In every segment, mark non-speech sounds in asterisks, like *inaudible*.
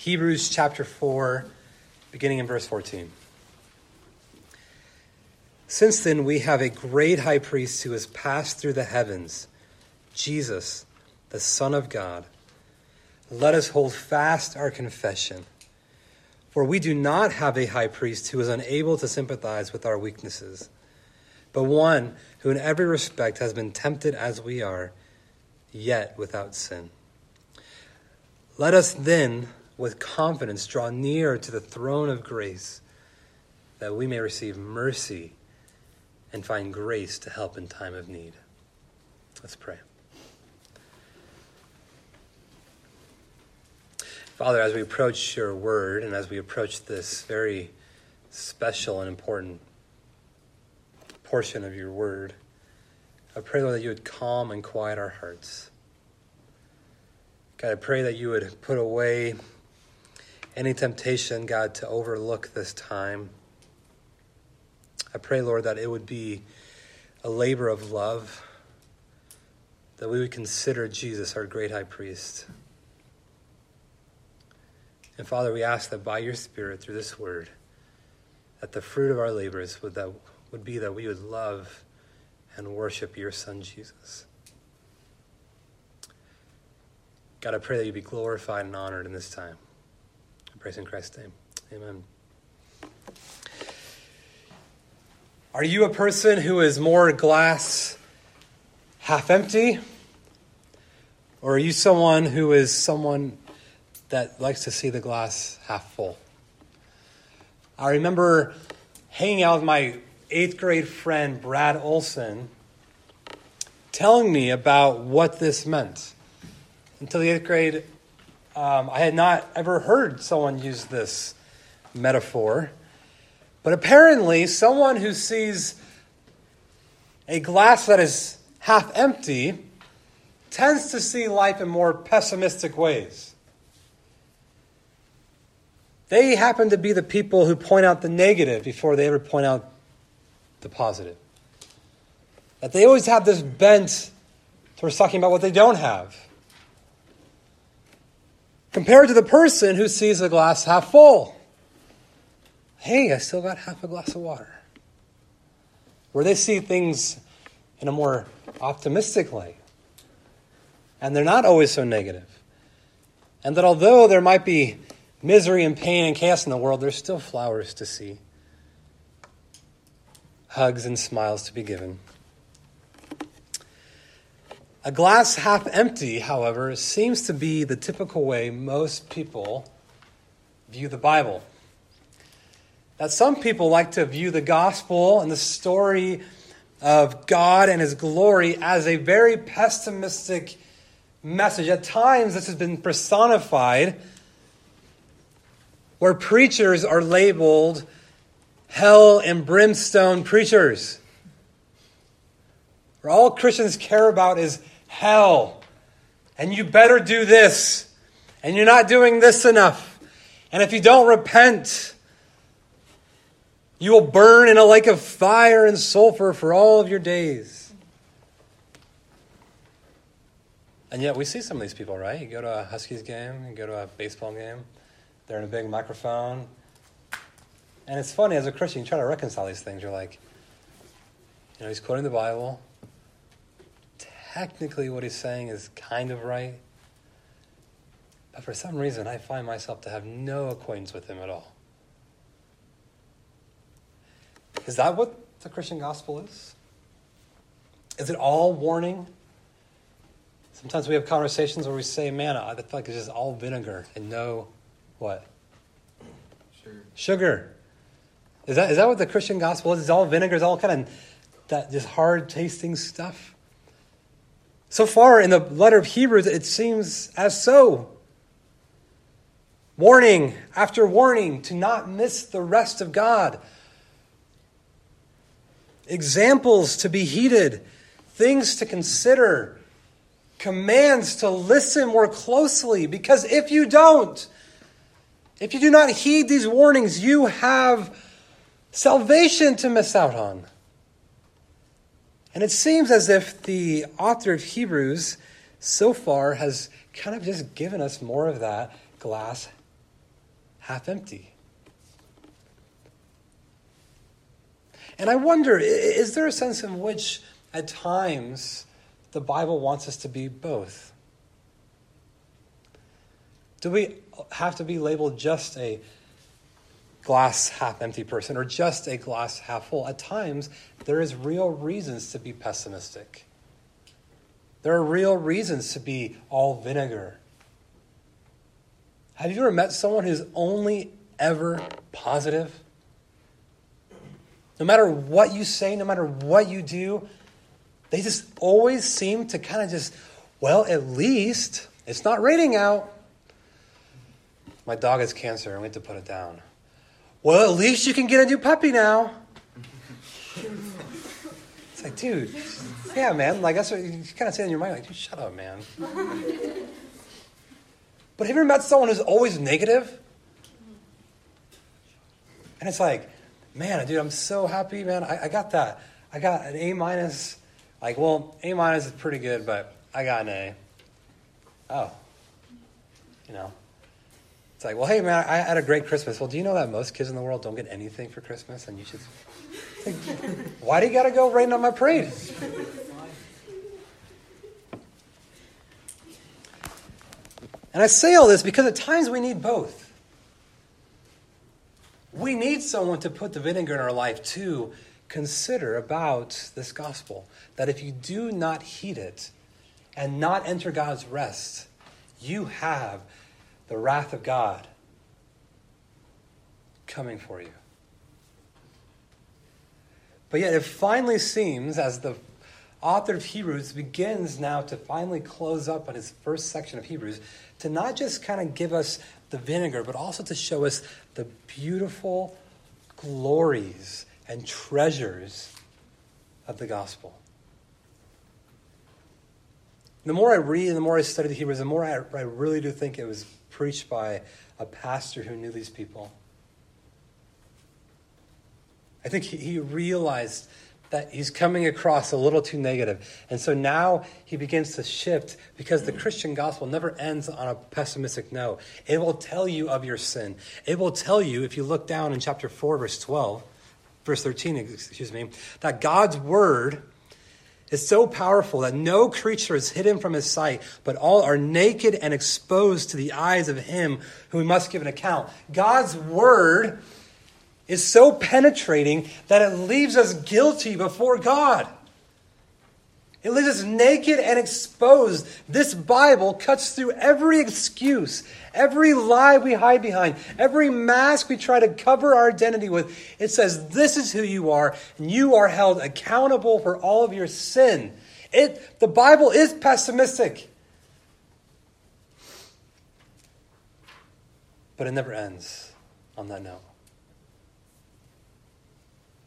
Hebrews chapter 4, beginning in verse 14. Since then, we have a great high priest who has passed through the heavens, Jesus, the Son of God. Let us hold fast our confession. For we do not have a high priest who is unable to sympathize with our weaknesses, but one who in every respect has been tempted as we are, yet without sin. Let us then, with confidence, draw near to the throne of grace, that we may receive mercy and find grace to help in time of need. Let's pray. Father, as we approach your word and as we approach this very special and important portion of your word, I pray, Lord, that you would calm and quiet our hearts. God, I pray that you would put away any temptation, God, to overlook this time I pray, Lord, that it would be a labor of love, that we would consider Jesus our great high priest. And Father, we ask that by your Spirit, through this word, that the fruit of our labors would, that, would be that we would love and worship your Son, Jesus. God, I pray that you be glorified and honored in this time. Praise in Christ's name. Amen. Are you a person who is more glass half empty? Or are you someone who is someone that likes to see the glass half full? I remember hanging out with my eighth grade friend, Brad Olson, telling me about what this meant. Until the eighth grade, um, I had not ever heard someone use this metaphor. But apparently, someone who sees a glass that is half empty tends to see life in more pessimistic ways. They happen to be the people who point out the negative before they ever point out the positive. That they always have this bent towards talking about what they don't have. Compared to the person who sees the glass half full hey, I still got half a glass of water. Where they see things in a more optimistic light. And they're not always so negative. And that although there might be misery and pain and chaos in the world, there's still flowers to see, hugs and smiles to be given. A glass half empty, however, seems to be the typical way most people view the Bible that some people like to view the gospel and the story of God and his glory as a very pessimistic message. At times, this has been personified where preachers are labeled hell and brimstone preachers. Where all Christians care about is hell. And you better do this. And you're not doing this enough. And if you don't repent, you will burn in a lake of fire and sulfur for all of your days. And yet we see some of these people, right? You go to a Huskies game, you go to a baseball game, they're in a big microphone. And it's funny, as a Christian, you try to reconcile these things. You're like, you know, he's quoting the Bible. Technically, what he's saying is kind of right. But for some reason, I find myself to have no acquaintance with him at all. Is that what the Christian gospel is? Is it all warning? Sometimes we have conversations where we say, man, I feel like it's just all vinegar and no what? Sugar. Sugar. Is that, is that what the Christian gospel is? It's all vinegar, it's all kind of that just hard tasting stuff. So far in the letter of Hebrews, it seems as so. Warning after warning to not miss the rest of God examples to be heeded, things to consider, commands to listen more closely. Because if you don't, if you do not heed these warnings, you have salvation to miss out on. And it seems as if the author of Hebrews so far has kind of just given us more of that glass half empty. And I wonder is there a sense in which, at times, the Bible wants us to be both? Do we have to be labeled just a glass half empty person or just a glass half full? At times, there is real reasons to be pessimistic. There are real reasons to be all vinegar. Have you ever met someone who's only ever positive? No matter what you say, no matter what you do, they just always seem to kind of just, well, at least it's not raining out. My dog has cancer. and we have to put it down. Well, at least you can get a new puppy now. It's like, dude, yeah, man. Like that's what you kind of say in your mind, like, dude, shut up, man. but have you ever met someone who's always negative? And it's like, man, dude, I'm so happy, man. I, I got that. I got an A minus. Like, well, A minus is pretty good, but I got an A. Oh, you know. It's like, well, hey, man, I had a great Christmas. Well, do you know that most kids in the world don't get anything for Christmas? And you should. Like, why do you got to go rain on my parade? And I say all this because at times we need both. We need someone to put the vinegar in our life to consider about this gospel. That if you do not heed it and not enter God's rest, you have the wrath of God coming for you. But yet, it finally seems, as the author of Hebrews begins now to finally close up on his first section of Hebrews, to not just kind of give us the vinegar, but also to show us the beautiful glories and treasures of the gospel. The more I read, and the more I study the Hebrews, the more I, I really do think it was preached by a pastor who knew these people. I think he, realized that he's coming across a little too negative. And so now he begins to shift because the Christian gospel never ends on a pessimistic note. It will tell you of your sin. It will tell you, if you look down in chapter 4, verse 12, verse 13, excuse me, that God's word is so powerful that no creature is hidden from his sight, but all are naked and exposed to the eyes of him who must give an account. God's word is so penetrating that it leaves us guilty before God. It leaves us naked and exposed. This Bible cuts through every excuse, every lie we hide behind, every mask we try to cover our identity with. It says, This is who you are, and you are held accountable for all of your sin. It, the Bible is pessimistic. But it never ends on that note.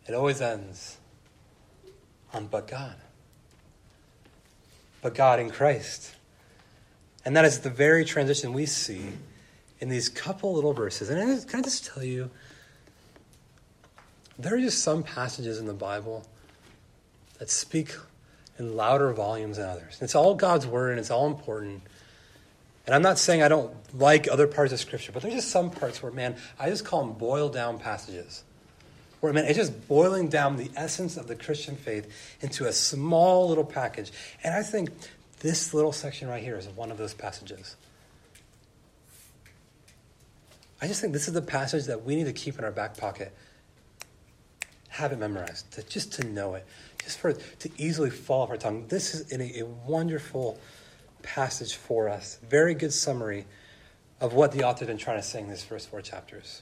It always ends on but God but God in Christ. And that is the very transition we see in these couple little verses. And can I just tell you, there are just some passages in the Bible that speak in louder volumes than others. It's all God's word and it's all important. And I'm not saying I don't like other parts of Scripture, but there's just some parts where, man, I just call them boiled down passages. Where, man, it's just boiling down the essence of the Christian faith into a small little package. And I think this little section right here is one of those passages. I just think this is the passage that we need to keep in our back pocket. Have it memorized, to, just to know it, just for to easily fall off our tongue. This is a, a wonderful passage for us. Very good summary of what the author's been trying to say in these first four chapters.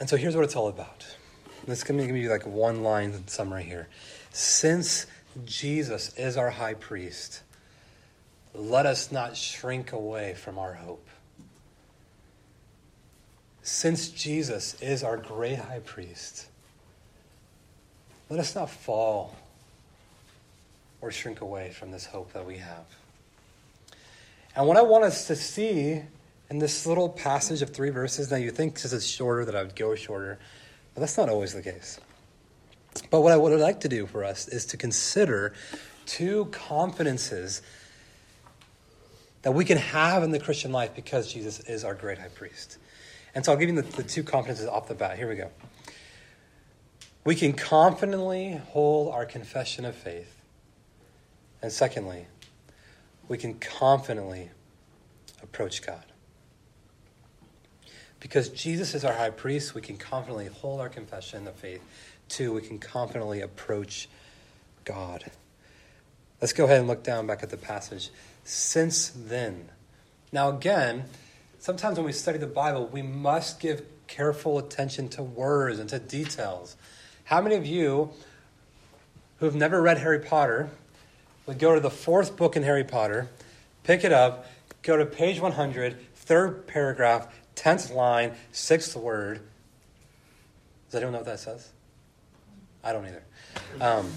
And so here's what it's all about. This is give you like one line summary here. Since Jesus is our high priest, let us not shrink away from our hope. Since Jesus is our great high priest, let us not fall or shrink away from this hope that we have. And what I want us to see in this little passage of three verses, now you think because it's shorter that I would go shorter, but that's not always the case. But what I would like to do for us is to consider two confidences that we can have in the Christian life because Jesus is our great high priest. And so I'll give you the, the two confidences off the bat. Here we go. We can confidently hold our confession of faith. And secondly, we can confidently approach God. Because Jesus is our high priest, we can confidently hold our confession of faith. Two, we can confidently approach God. Let's go ahead and look down back at the passage. Since then. Now, again, sometimes when we study the Bible, we must give careful attention to words and to details. How many of you who have never read Harry Potter would go to the fourth book in Harry Potter, pick it up, go to page 100, third paragraph, tenth line, sixth word? Does anyone know what that says? I don't either. Um,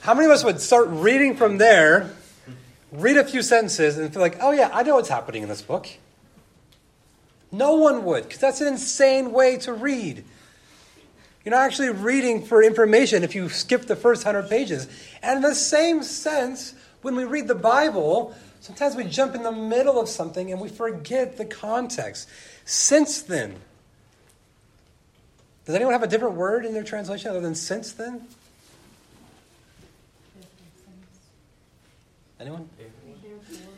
how many of us would start reading from there, read a few sentences, and feel like, oh, yeah, I know what's happening in this book? No one would, because that's an insane way to read. You're not actually reading for information if you skip the first hundred pages. And in the same sense, when we read the Bible, sometimes we jump in the middle of something and we forget the context. Since then, does anyone have a different word in their translation other than since then? Anyone?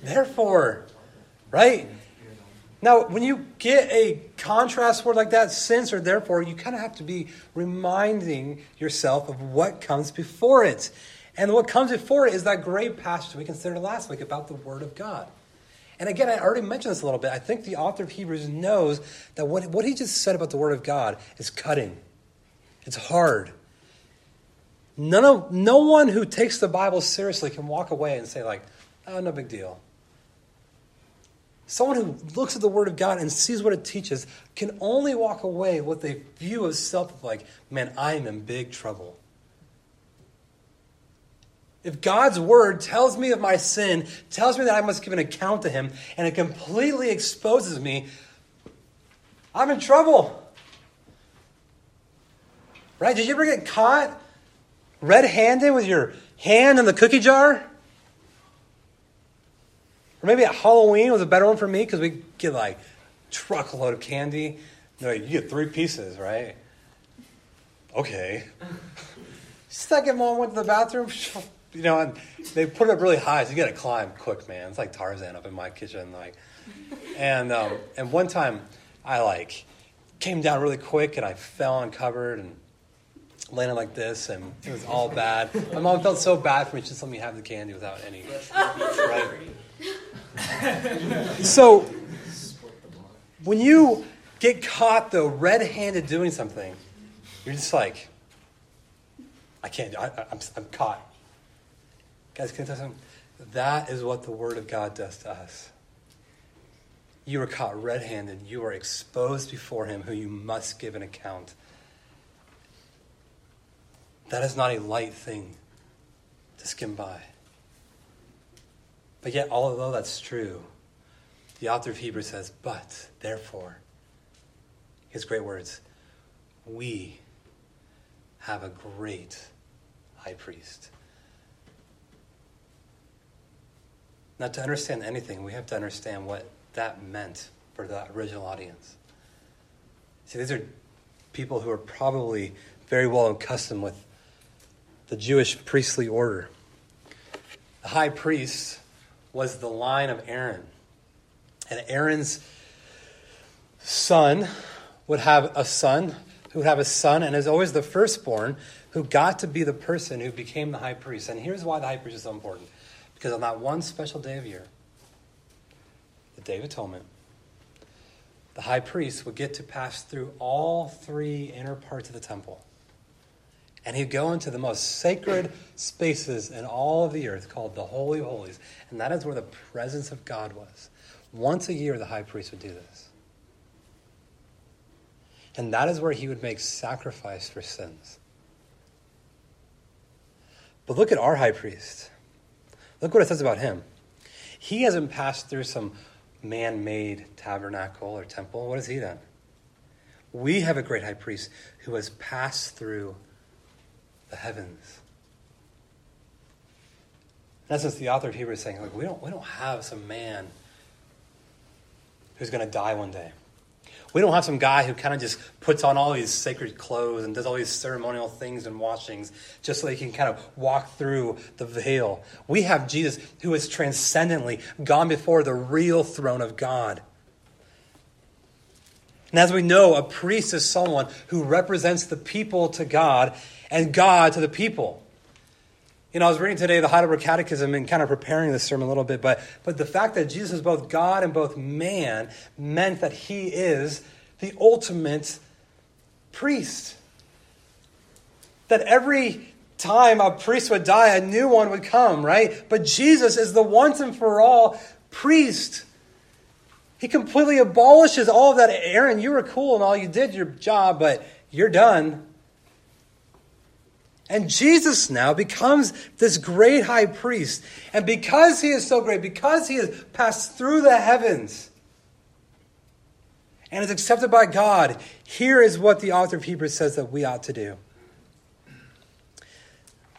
Therefore, right? Now, when you get a contrast word like that, since or therefore, you kind of have to be reminding yourself of what comes before it. And what comes before it is that great passage we considered last week about the Word of God. And again, I already mentioned this a little bit. I think the author of Hebrews knows that what, what he just said about the Word of God is cutting, it's hard. None of, no one who takes the Bible seriously can walk away and say, like, oh, no big deal. Someone who looks at the Word of God and sees what it teaches can only walk away with a view of self of, like, man, I am in big trouble. If God's word tells me of my sin, tells me that I must give an account to Him, and it completely exposes me, I'm in trouble. Right? Did you ever get caught red handed with your hand in the cookie jar? Or maybe at Halloween was a better one for me because we get like truckload of candy. You get three pieces, right? Okay. *laughs* Second mom went to the bathroom. *laughs* You know, and they put it up really high, so you got to climb quick, man. It's like Tarzan up in my kitchen, like. And um, and one time, I like came down really quick, and I fell uncovered and landed like this, and it was all bad. My mom felt so bad for me; she just let me have the candy without any. Right. so, when you get caught though red-handed doing something, you're just like, I can't. I, I'm, I'm caught. Guys, can I tell something? That is what the Word of God does to us. You are caught red handed. You are exposed before Him, who you must give an account. That is not a light thing to skim by. But yet, although that's true, the author of Hebrews says, But, therefore, his great words, we have a great high priest. Now, to understand anything, we have to understand what that meant for the original audience. See, these are people who are probably very well accustomed with the Jewish priestly order. The high priest was the line of Aaron. And Aaron's son would have a son who would have a son, and is always the firstborn who got to be the person who became the high priest. And here's why the high priest is so important. Because on that one special day of year, the Day of Atonement, the high priest would get to pass through all three inner parts of the temple. And he'd go into the most sacred spaces in all of the earth called the Holy of Holies. And that is where the presence of God was. Once a year, the high priest would do this. And that is where he would make sacrifice for sins. But look at our high priest. Look what it says about him. He hasn't passed through some man made tabernacle or temple. What has he done? We have a great high priest who has passed through the heavens. In essence, the author of Hebrews is saying, like, we don't, we don't have some man who's going to die one day. We don't have some guy who kind of just puts on all these sacred clothes and does all these ceremonial things and washings just so he can kind of walk through the veil. We have Jesus who has transcendently gone before the real throne of God. And as we know, a priest is someone who represents the people to God and God to the people. You know, I was reading today the Heidelberg Catechism and kind of preparing this sermon a little bit, but, but the fact that Jesus is both God and both man meant that he is the ultimate priest. That every time a priest would die, a new one would come, right? But Jesus is the once and for all priest. He completely abolishes all of that. Aaron, you were cool and all you did your job, but you're done. And Jesus now becomes this great high priest. And because he is so great, because he has passed through the heavens and is accepted by God, here is what the author of Hebrews says that we ought to do.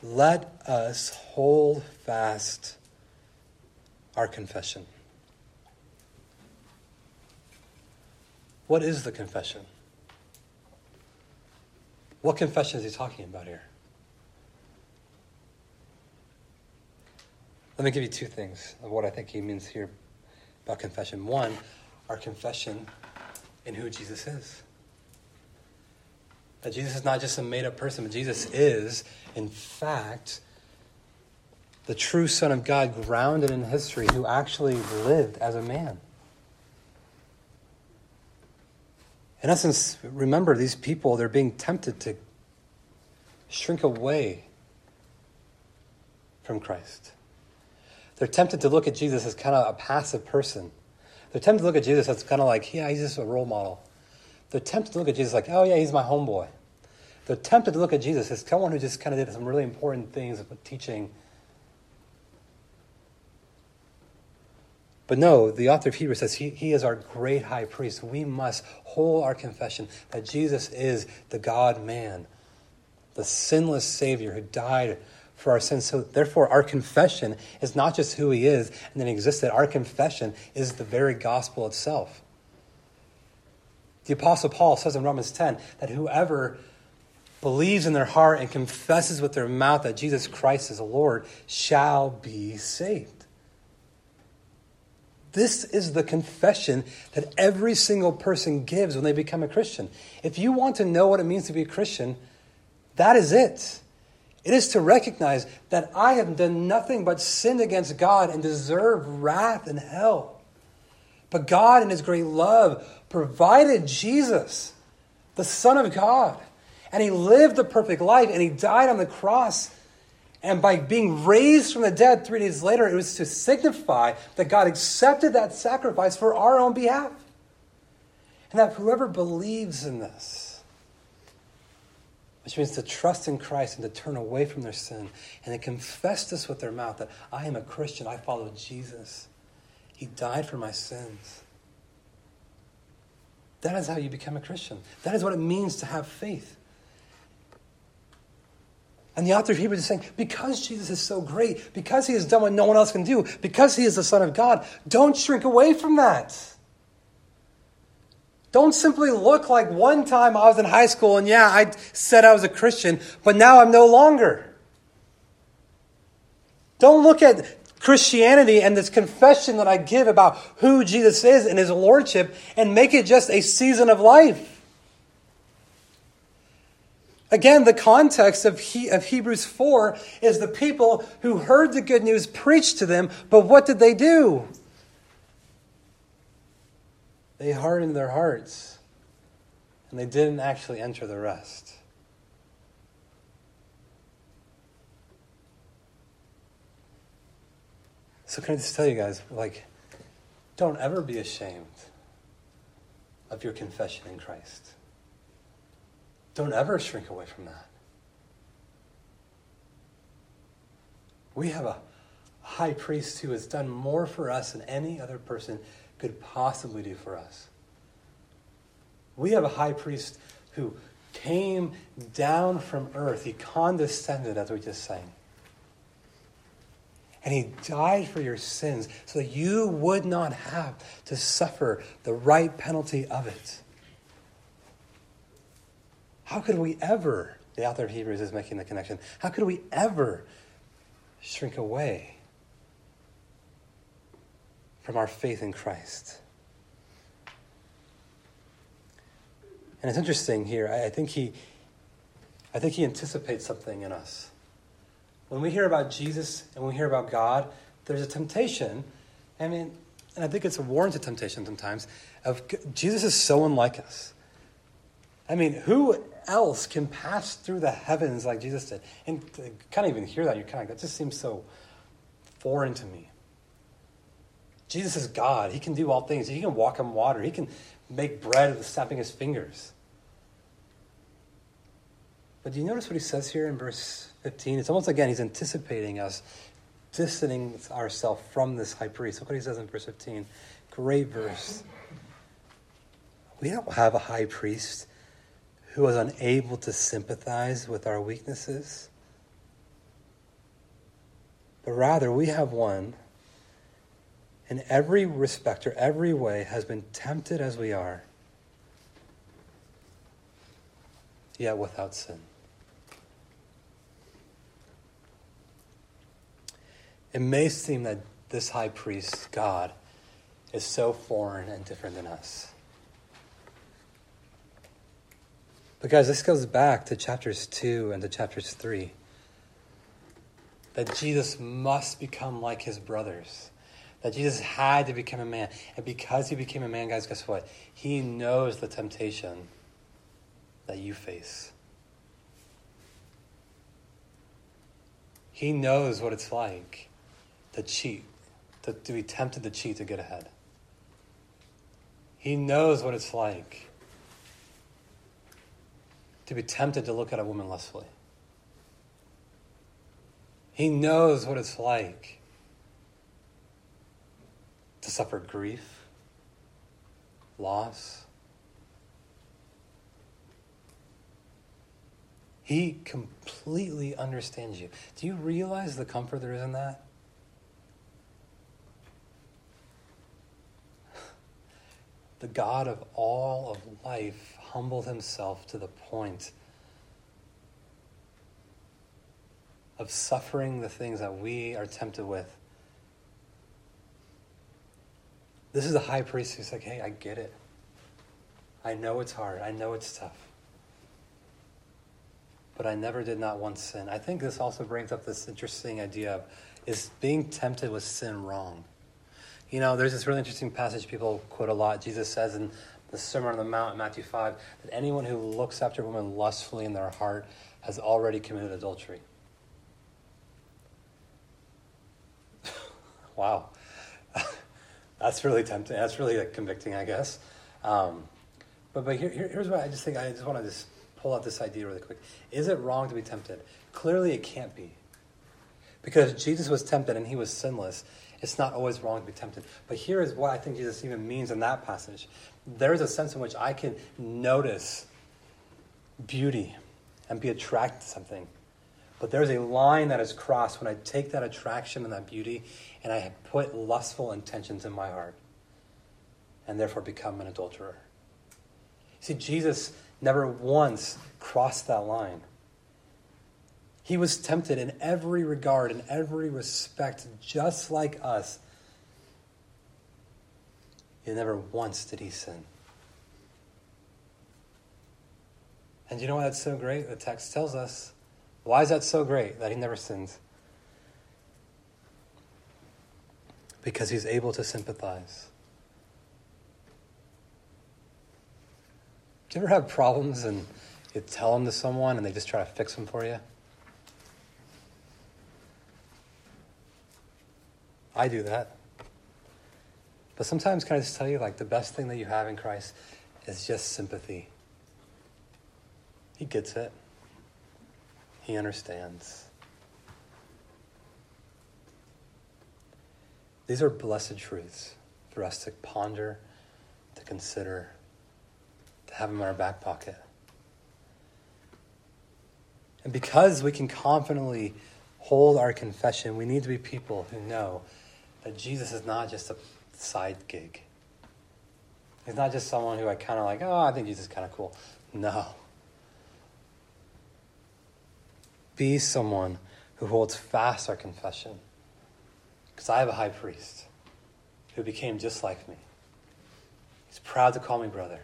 Let us hold fast our confession. What is the confession? What confession is he talking about here? Let me give you two things of what I think he means here about confession. One, our confession in who Jesus is. That Jesus is not just a made up person, but Jesus is, in fact, the true Son of God, grounded in history, who actually lived as a man. In essence, remember, these people, they're being tempted to shrink away from Christ. They're tempted to look at Jesus as kind of a passive person. They're tempted to look at Jesus as kind of like, yeah, he's just a role model. They're tempted to look at Jesus like, oh, yeah, he's my homeboy. They're tempted to look at Jesus as someone who just kind of did some really important things of teaching. But no, the author of Hebrews says he, he is our great high priest. We must hold our confession that Jesus is the God man, the sinless Savior who died for our sins. So, therefore, our confession is not just who He is and then existed, our confession is the very gospel itself. The Apostle Paul says in Romans 10 that whoever believes in their heart and confesses with their mouth that Jesus Christ is the Lord shall be saved. This is the confession that every single person gives when they become a Christian. If you want to know what it means to be a Christian, that is it. It is to recognize that I have done nothing but sin against God and deserve wrath and hell. But God, in His great love, provided Jesus, the Son of God. And He lived the perfect life and He died on the cross. And by being raised from the dead three days later, it was to signify that God accepted that sacrifice for our own behalf. And that whoever believes in this, which means to trust in Christ and to turn away from their sin and to confess this with their mouth that I am a Christian, I follow Jesus. He died for my sins. That is how you become a Christian. That is what it means to have faith. And the author of Hebrews is saying, because Jesus is so great, because he has done what no one else can do, because he is the Son of God, don't shrink away from that. Don't simply look like one time I was in high school and yeah, I said I was a Christian, but now I'm no longer. Don't look at Christianity and this confession that I give about who Jesus is and his lordship and make it just a season of life. Again, the context of, he, of Hebrews 4 is the people who heard the good news preached to them, but what did they do? They hardened their hearts and they didn't actually enter the rest. So, can I just tell you guys, like, don't ever be ashamed of your confession in Christ. Don't ever shrink away from that. We have a high priest who has done more for us than any other person could possibly do for us. We have a high priest who came down from earth. He condescended, as we just sang. And he died for your sins so that you would not have to suffer the right penalty of it. How could we ever, the author of Hebrews is making the connection, how could we ever shrink away from our faith in Christ? And it's interesting here. I, think he, I think he anticipates something in us. When we hear about Jesus and we hear about God, there's a temptation. I mean, and I think it's a warranted temptation sometimes. Of Jesus is so unlike us. I mean, who else can pass through the heavens like Jesus did? And you can't even hear that. You're kind of that just seems so foreign to me. Jesus is God. He can do all things. He can walk on water. He can make bread with snapping his fingers. But do you notice what he says here in verse 15? It's almost again, he's anticipating us distancing ourselves from this high priest. Look what he says in verse 15. Great verse. We don't have a high priest who was unable to sympathize with our weaknesses, but rather we have one in every respect or every way has been tempted as we are, yet without sin. It may seem that this high priest, God, is so foreign and different than us. Because this goes back to chapters 2 and to chapters 3. That Jesus must become like his brothers. That Jesus had to become a man. And because he became a man, guys, guess what? He knows the temptation that you face. He knows what it's like to cheat, to, to be tempted to cheat to get ahead. He knows what it's like to be tempted to look at a woman lustfully. He knows what it's like to suffer grief, loss. He completely understands you. Do you realize the comfort there is in that? *sighs* the God of all of life humbled himself to the point of suffering the things that we are tempted with. This is a high priest who's like, hey, I get it. I know it's hard. I know it's tough. But I never did not once sin. I think this also brings up this interesting idea of is being tempted with sin wrong? You know, there's this really interesting passage people quote a lot. Jesus says in the Sermon on the Mount in Matthew 5 that anyone who looks after a woman lustfully in their heart has already committed adultery. *laughs* wow. That's really tempting. That's really like, convicting, I guess. Um, but but here, here, here's what I just think. I just want to just pull out this idea really quick. Is it wrong to be tempted? Clearly, it can't be. Because Jesus was tempted and he was sinless. It's not always wrong to be tempted. But here is what I think Jesus even means in that passage. There is a sense in which I can notice beauty and be attracted to something. But there's a line that is crossed when I take that attraction and that beauty and I put lustful intentions in my heart and therefore become an adulterer. See, Jesus never once crossed that line. He was tempted in every regard, in every respect, just like us. Yet never once did he sin. And you know why that's so great? The text tells us. Why is that so great that he never sins? Because he's able to sympathize. Do you ever have problems and you tell them to someone and they just try to fix them for you? I do that. But sometimes, can I just tell you, like, the best thing that you have in Christ is just sympathy. He gets it, He understands. These are blessed truths for us to ponder, to consider, to have them in our back pocket. And because we can confidently hold our confession, we need to be people who know that Jesus is not just a side gig. He's not just someone who I kind of like, oh, I think Jesus is kind of cool. No. Be someone who holds fast our confession. Because I have a high priest who became just like me. He's proud to call me brother.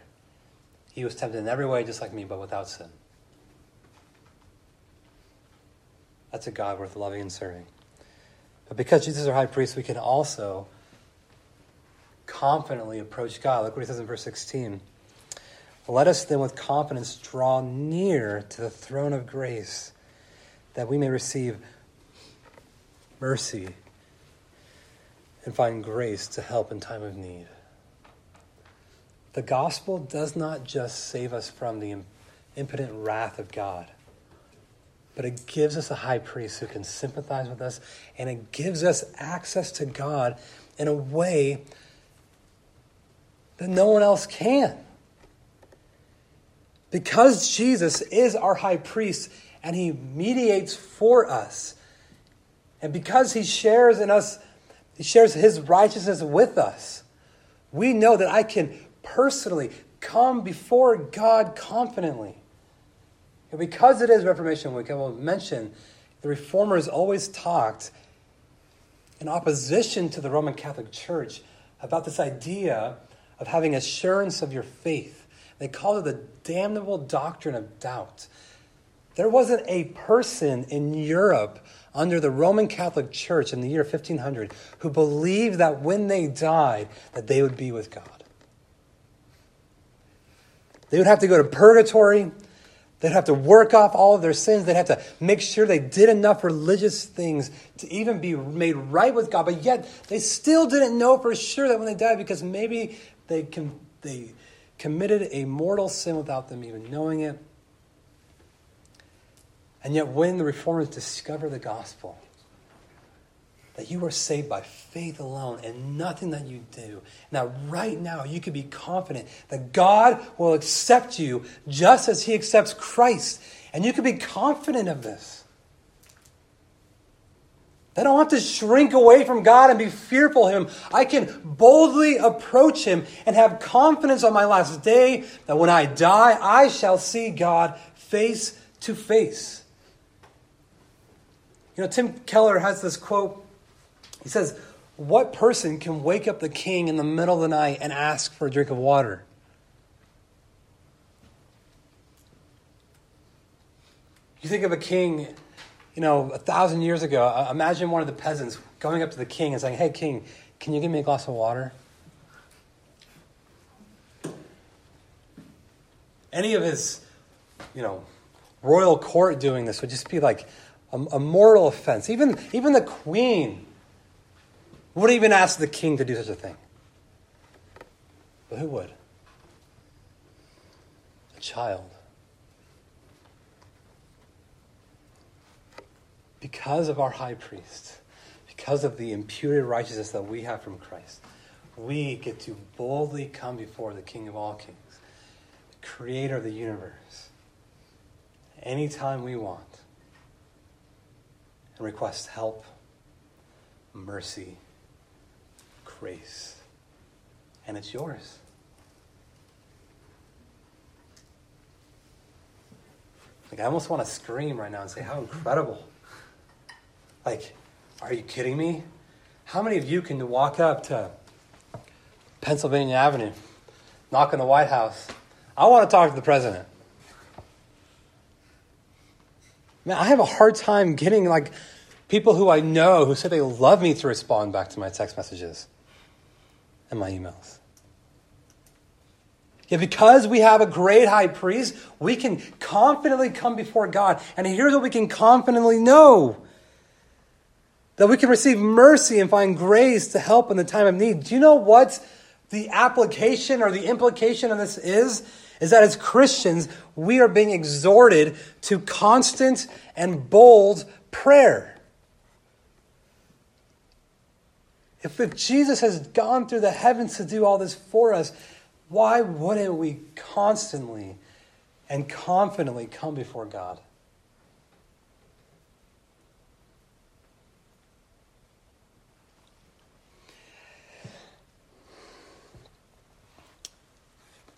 He was tempted in every way just like me, but without sin. That's a God worth loving and serving. But because Jesus is our high priest, we can also confidently approach God. Look what he says in verse 16. Let us then with confidence draw near to the throne of grace that we may receive mercy and find grace to help in time of need. The gospel does not just save us from the impotent wrath of God, but it gives us a high priest who can sympathize with us, and it gives us access to God in a way that no one else can. Because Jesus is our high priest and he mediates for us, and because he shares in us, he shares his righteousness with us, we know that I can personally come before God confidently. And because it is Reformation Week, I will mention the Reformers always talked in opposition to the Roman Catholic Church about this idea of having assurance of your faith. They called it the damnable doctrine of doubt. There wasn't a person in Europe under the Roman Catholic Church in the year 1500 who believed that when they died that they would be with God. They would have to go to purgatory. They'd have to work off all of their sins. They'd have to make sure they did enough religious things to even be made right with God. But yet, they still didn't know for sure that when they died because maybe they, com- they committed a mortal sin without them even knowing it. And yet, when the reformers discover the gospel, that you are saved by faith alone and nothing that you do. Now, right now, you can be confident that God will accept you just as He accepts Christ. And you can be confident of this. I don't have to shrink away from God and be fearful of Him. I can boldly approach Him and have confidence on my last day that when I die, I shall see God face to face. You know, Tim Keller has this quote. He says, What person can wake up the king in the middle of the night and ask for a drink of water? You think of a king you know, a thousand years ago, uh, imagine one of the peasants going up to the king and saying, Hey, king, can you give me a glass of water? Any of his, you know, royal court doing this would just be like a, a mortal offense. Even, even the queen wouldn't even ask the king to do such a thing. But who would? A child. because of our high priest, because of the imputed righteousness that we have from Christ, we get to boldly come before the King of all kings, the creator of the universe, anytime we want, and request help, mercy, grace. And it's yours. Like, I almost want to scream right now and say, How incredible like, are you kidding me? How many of you can walk up to Pennsylvania Avenue, knock on the White House? I want to talk to the president. Man, I have a hard time getting like people who I know who say they love me to respond back to my text messages and my emails. Yet because we have a great high priest, we can confidently come before God. And here's what we can confidently know that we can receive mercy and find grace to help in the time of need. Do you know what the application or the implication of this is? Is that as Christians, we are being exhorted to constant and bold prayer. If, if Jesus has gone through the heavens to do all this for us, why wouldn't we constantly and confidently come before God?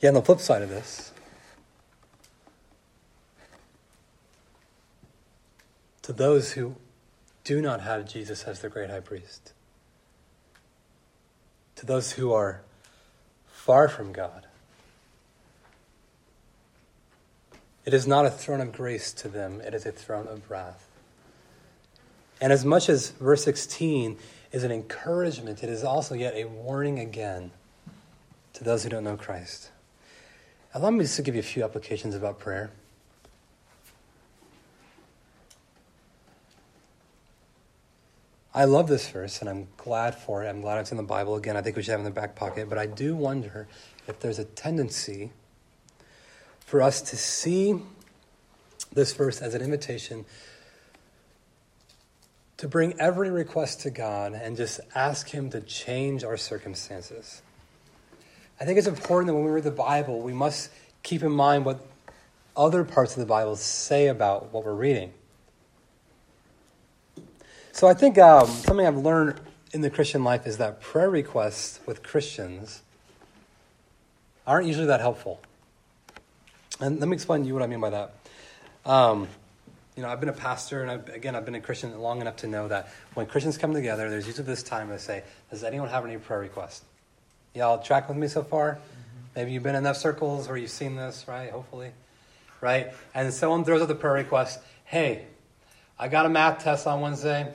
Yet on the flip side of this, to those who do not have Jesus as their great high priest, to those who are far from God, it is not a throne of grace to them, it is a throne of wrath. And as much as verse 16 is an encouragement, it is also yet a warning again to those who don't know Christ. Allow me just to give you a few applications about prayer. I love this verse and I'm glad for it. I'm glad it's in the Bible. Again, I think we should have it in the back pocket. But I do wonder if there's a tendency for us to see this verse as an invitation to bring every request to God and just ask Him to change our circumstances. I think it's important that when we read the Bible, we must keep in mind what other parts of the Bible say about what we're reading. So I think um, something I've learned in the Christian life is that prayer requests with Christians aren't usually that helpful. And let me explain to you what I mean by that. Um, you know, I've been a pastor, and I've, again, I've been a Christian long enough to know that when Christians come together, there's usually this time to say, "Does anyone have any prayer requests?" Y'all track with me so far? Maybe you've been in enough circles where you've seen this, right? Hopefully, right? And someone throws out the prayer request. Hey, I got a math test on Wednesday.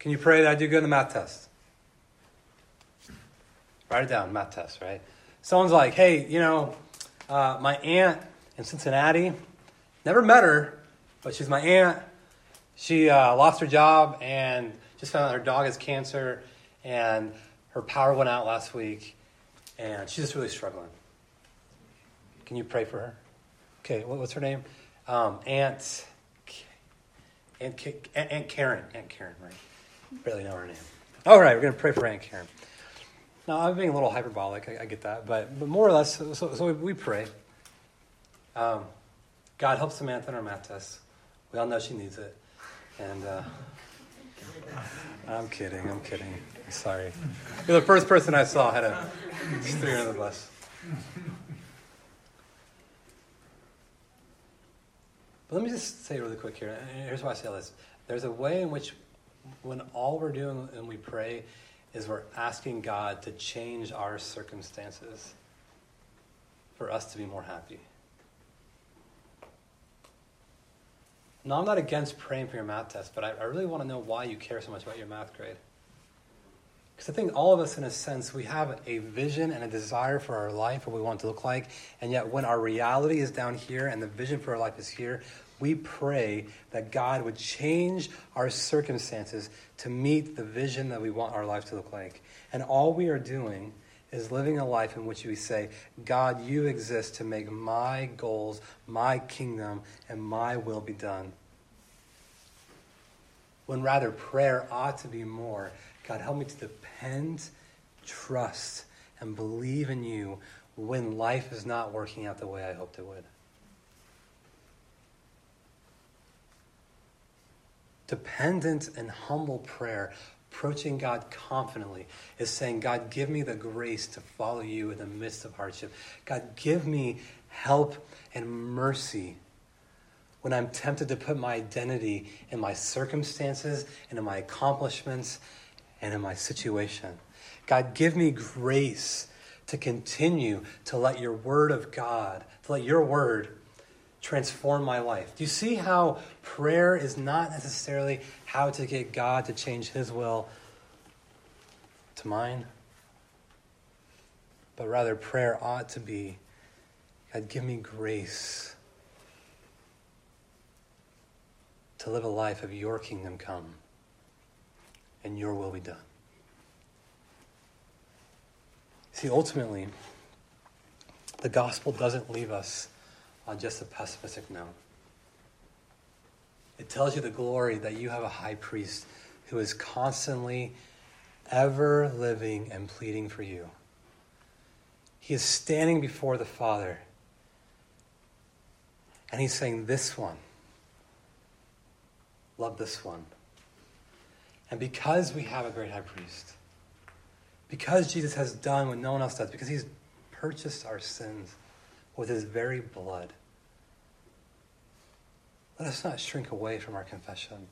Can you pray that I do good in the math test? Write it down, math test, right? Someone's like, hey, you know, uh, my aunt in Cincinnati, never met her, but she's my aunt. She uh, lost her job and just found out her dog has cancer, and her power went out last week, and she's just really struggling. Can you pray for her? Okay, what's her name? Um, Aunt Aunt, Aunt Karen. Aunt Karen, right? Barely know her name. All right, we're going to pray for Aunt Karen. Now, I'm being a little hyperbolic, I, I get that, but, but more or less, so, so we, we, pray. Um, God help Samantha in her math test. We all know she needs it. And uh, I'm kidding, I'm kidding. Sorry. You're the first person I saw had a steer in the bus. But let me just say really quick here. Here's why I say this. There's a way in which, when all we're doing and we pray, is we're asking God to change our circumstances for us to be more happy. Now, I'm not against praying for your math test, but I, I really want to know why you care so much about your math grade. Because I think all of us, in a sense, we have a vision and a desire for our life, what we want to look like. And yet, when our reality is down here and the vision for our life is here, we pray that God would change our circumstances to meet the vision that we want our life to look like. And all we are doing is living a life in which we say, God, you exist to make my goals, my kingdom, and my will be done. When rather prayer ought to be more God, help me to depend, trust, and believe in you when life is not working out the way I hoped it would. Dependent and humble prayer, approaching God confidently, is saying, God, give me the grace to follow you in the midst of hardship. God, give me help and mercy when I'm tempted to put my identity in my circumstances and in my accomplishments and in my situation. God, give me grace to continue to let your word of God, to let your word transform my life. Do you see how prayer is not necessarily how to get God to change his will to mine? But rather, prayer ought to be God, give me grace to live a life of your kingdom come and your will be done. See, ultimately, the gospel doesn't leave us on just a pessimistic note. It tells you the glory that you have a high priest who is constantly ever living and pleading for you. He is standing before the Father and he's saying, This one, love this one. And because we have a great high priest, because Jesus has done what no one else does, because he's purchased our sins with his very blood. Let us not shrink away from our confession.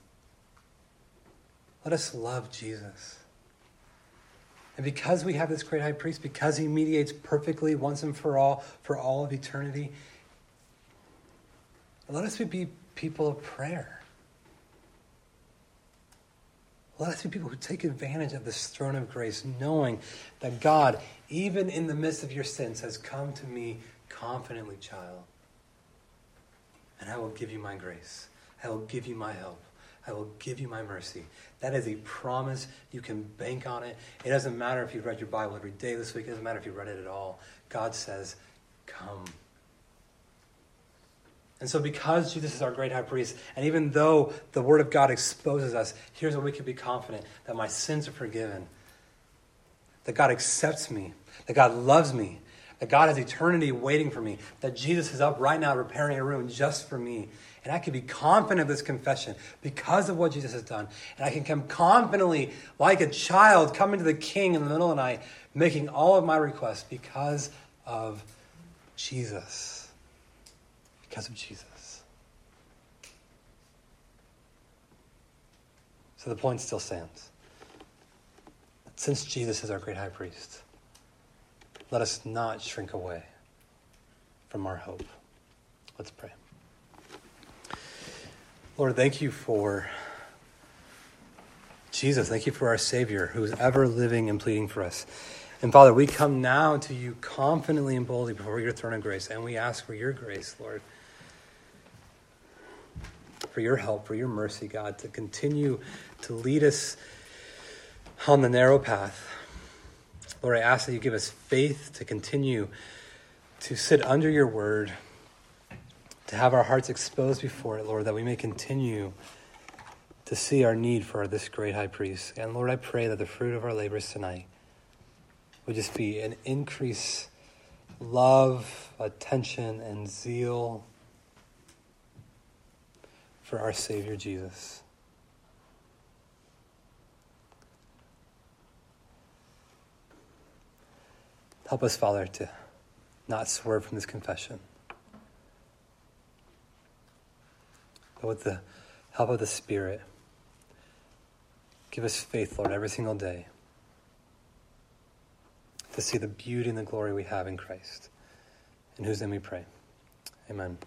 Let us love Jesus. And because we have this great high priest, because he mediates perfectly once and for all, for all of eternity, let us be people of prayer. Let us be people who take advantage of this throne of grace, knowing that God, even in the midst of your sins, has come to me confidently, child. And I will give you my grace. I will give you my help. I will give you my mercy. That is a promise. You can bank on it. It doesn't matter if you've read your Bible every day this week. It doesn't matter if you read it at all. God says, Come. And so, because Jesus is our great high priest, and even though the Word of God exposes us, here's what we can be confident that my sins are forgiven, that God accepts me, that God loves me, that God has eternity waiting for me, that Jesus is up right now preparing a room just for me. And I can be confident of this confession because of what Jesus has done. And I can come confidently, like a child, coming to the king in the middle of the night, making all of my requests because of Jesus because of Jesus. So the point still stands. Since Jesus is our great high priest, let us not shrink away from our hope. Let's pray. Lord, thank you for Jesus. Thank you for our Savior who is ever living and pleading for us. And Father, we come now to you confidently and boldly before your throne of grace, and we ask for your grace, Lord for your help, for your mercy, God, to continue to lead us on the narrow path. Lord, I ask that you give us faith to continue to sit under your word, to have our hearts exposed before it, Lord, that we may continue to see our need for this great high priest. And Lord, I pray that the fruit of our labors tonight would just be an increase love, attention, and zeal for our Savior Jesus. Help us, Father, to not swerve from this confession. But with the help of the Spirit, give us faith, Lord, every single day to see the beauty and the glory we have in Christ. In whose name we pray. Amen.